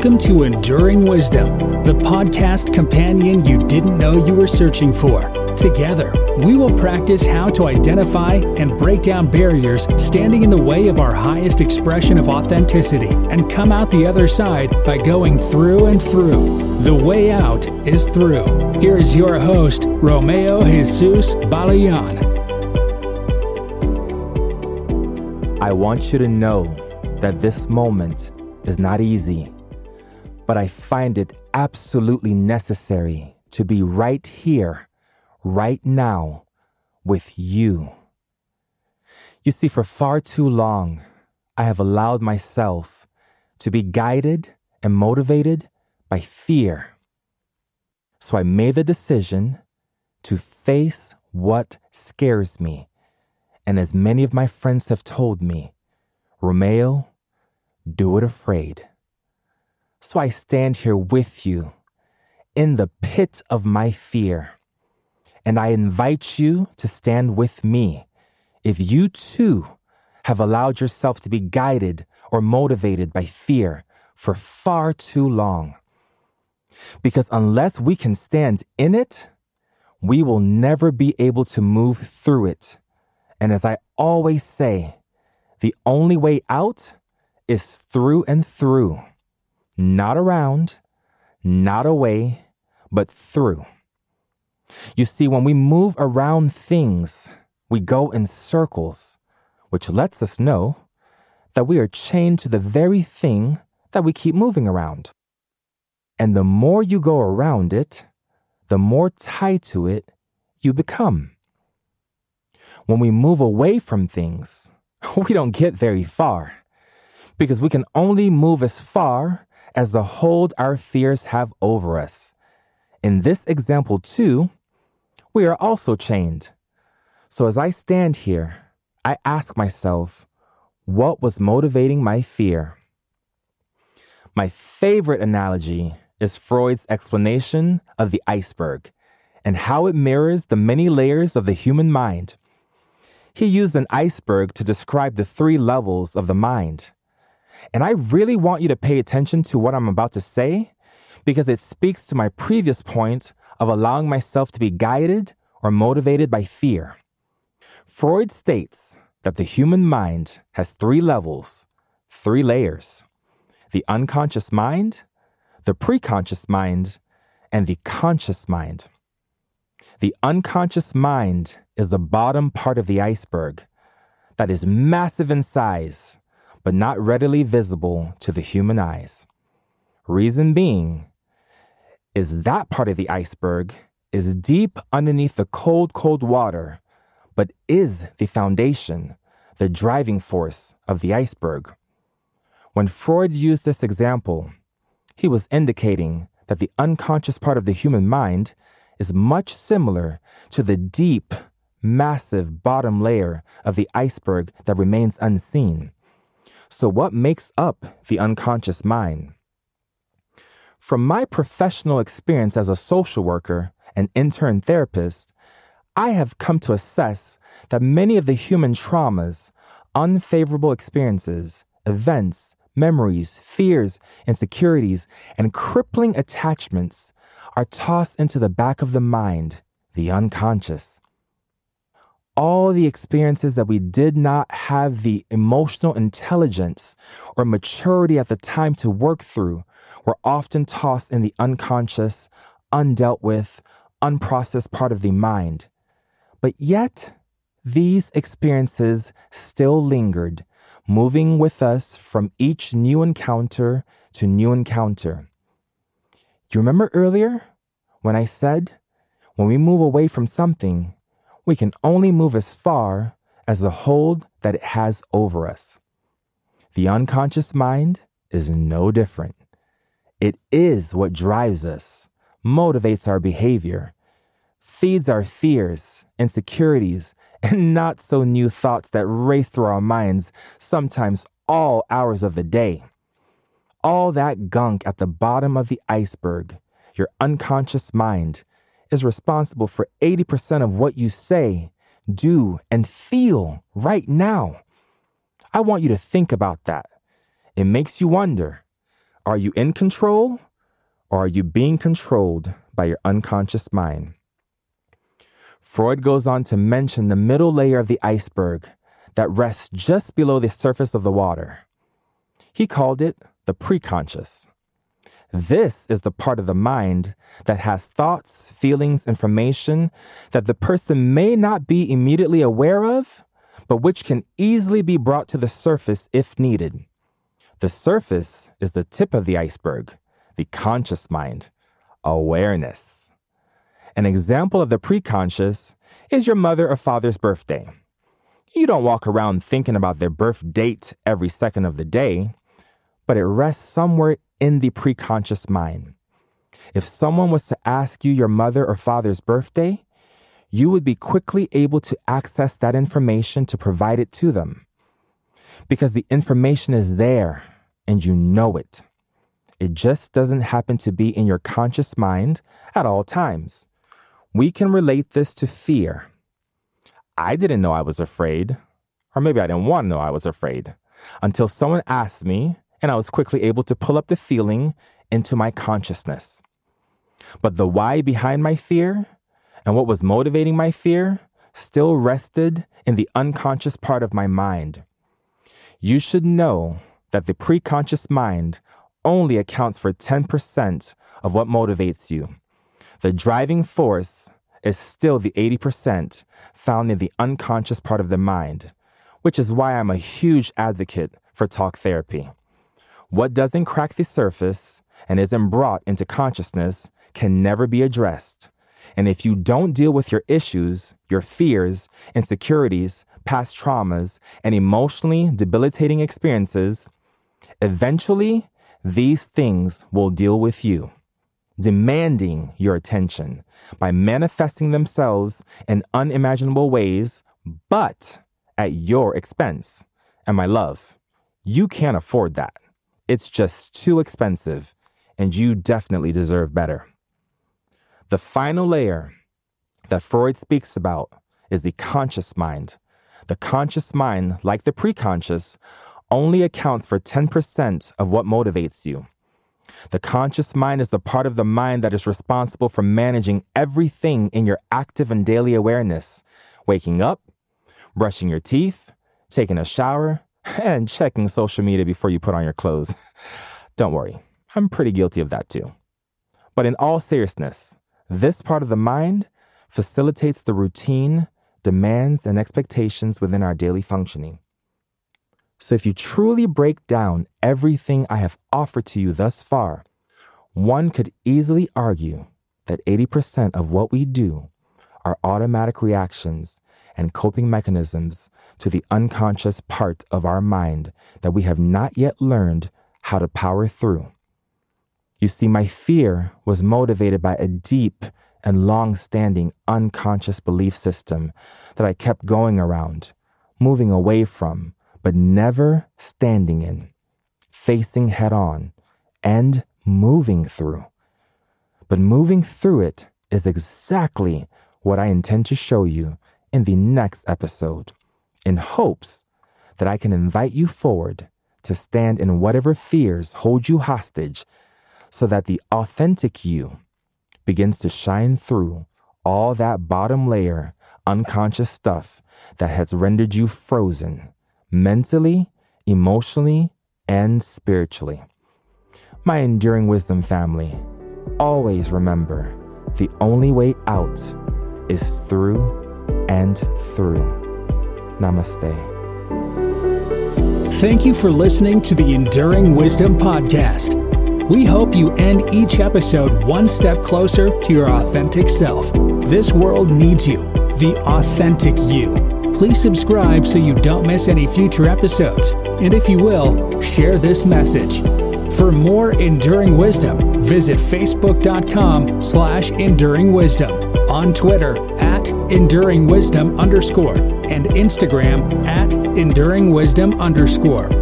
Welcome to Enduring Wisdom, the podcast companion you didn't know you were searching for. Together, we will practice how to identify and break down barriers standing in the way of our highest expression of authenticity and come out the other side by going through and through. The way out is through. Here is your host, Romeo Jesus Balayan. I want you to know that this moment is not easy, but I find it absolutely necessary to be right here, right now, with you. You see, for far too long, I have allowed myself to be guided and motivated by fear. So I made the decision to face what scares me. And as many of my friends have told me, Romeo, do it afraid. So I stand here with you in the pit of my fear. And I invite you to stand with me if you too have allowed yourself to be guided or motivated by fear for far too long. Because unless we can stand in it, we will never be able to move through it. And as I always say, the only way out is through and through, not around, not away, but through. You see, when we move around things, we go in circles, which lets us know that we are chained to the very thing that we keep moving around. And the more you go around it, the more tied to it you become. When we move away from things, we don't get very far because we can only move as far as the hold our fears have over us. In this example, too, we are also chained. So as I stand here, I ask myself, what was motivating my fear? My favorite analogy is Freud's explanation of the iceberg and how it mirrors the many layers of the human mind. He used an iceberg to describe the three levels of the mind and I really want you to pay attention to what I'm about to say because it speaks to my previous point of allowing myself to be guided or motivated by fear. Freud states that the human mind has three levels, three layers the unconscious mind, the preconscious mind, and the conscious mind. The unconscious mind is the bottom part of the iceberg that is massive in size but not readily visible to the human eyes. Reason being is that part of the iceberg is deep underneath the cold, cold water, but is the foundation, the driving force of the iceberg. When Freud used this example, he was indicating that the unconscious part of the human mind is much similar to the deep, massive bottom layer of the iceberg that remains unseen. So, what makes up the unconscious mind? From my professional experience as a social worker and intern therapist, I have come to assess that many of the human traumas, unfavorable experiences, events, memories, fears, insecurities, and crippling attachments are tossed into the back of the mind, the unconscious all the experiences that we did not have the emotional intelligence or maturity at the time to work through were often tossed in the unconscious, undealt with, unprocessed part of the mind. But yet, these experiences still lingered, moving with us from each new encounter to new encounter. Do you remember earlier when I said, when we move away from something, we can only move as far as the hold that it has over us. The unconscious mind is no different. It is what drives us, motivates our behavior, feeds our fears, insecurities, and not so new thoughts that race through our minds sometimes all hours of the day. All that gunk at the bottom of the iceberg, your unconscious mind, is responsible for 80% of what you say, do, and feel right now. I want you to think about that. It makes you wonder Are you in control or are you being controlled by your unconscious mind? Freud goes on to mention the middle layer of the iceberg that rests just below the surface of the water. He called it the preconscious. This is the part of the mind that has thoughts, feelings, information that the person may not be immediately aware of, but which can easily be brought to the surface if needed. The surface is the tip of the iceberg, the conscious mind, awareness. An example of the preconscious is your mother or father's birthday. You don't walk around thinking about their birth date every second of the day, but it rests somewhere in the preconscious mind. If someone was to ask you your mother or father's birthday, you would be quickly able to access that information to provide it to them because the information is there and you know it. It just doesn't happen to be in your conscious mind at all times. We can relate this to fear. I didn't know I was afraid, or maybe I didn't want to know I was afraid, until someone asked me, and I was quickly able to pull up the feeling into my consciousness. But the why behind my fear and what was motivating my fear still rested in the unconscious part of my mind. You should know that the preconscious mind only accounts for 10% of what motivates you. The driving force is still the 80% found in the unconscious part of the mind, which is why I'm a huge advocate for talk therapy. What doesn't crack the surface and isn't brought into consciousness can never be addressed. And if you don't deal with your issues, your fears, insecurities, past traumas, and emotionally debilitating experiences, eventually these things will deal with you, demanding your attention by manifesting themselves in unimaginable ways, but at your expense. And my love, you can't afford that. It's just too expensive, and you definitely deserve better. The final layer that Freud speaks about is the conscious mind. The conscious mind, like the preconscious, only accounts for 10% of what motivates you. The conscious mind is the part of the mind that is responsible for managing everything in your active and daily awareness waking up, brushing your teeth, taking a shower, and checking social media before you put on your clothes. Don't worry, I'm pretty guilty of that too. But in all seriousness, this part of the mind facilitates the routine, demands, and expectations within our daily functioning. So if you truly break down everything I have offered to you thus far, one could easily argue that 80% of what we do are automatic reactions and coping mechanisms to the unconscious part of our mind that we have not yet learned how to power through. You see, my fear was motivated by a deep and long standing unconscious belief system that I kept going around, moving away from, but never standing in, facing head on, and moving through. But moving through it is exactly what I intend to show you in the next episode, in hopes that I can invite you forward to stand in whatever fears hold you hostage so that the authentic you begins to shine through all that bottom layer unconscious stuff that has rendered you frozen mentally, emotionally, and spiritually. My enduring wisdom family, always remember the only way out is through and through. Namaste. Thank you for listening to the Enduring Wisdom Podcast. We hope you end each episode one step closer to your authentic self. This world needs you, the authentic you. Please subscribe so you don't miss any future episodes. And if you will, share this message. For more enduring wisdom, visit facebook.com slash enduring wisdom, on Twitter at enduring wisdom underscore, and Instagram at enduring wisdom underscore.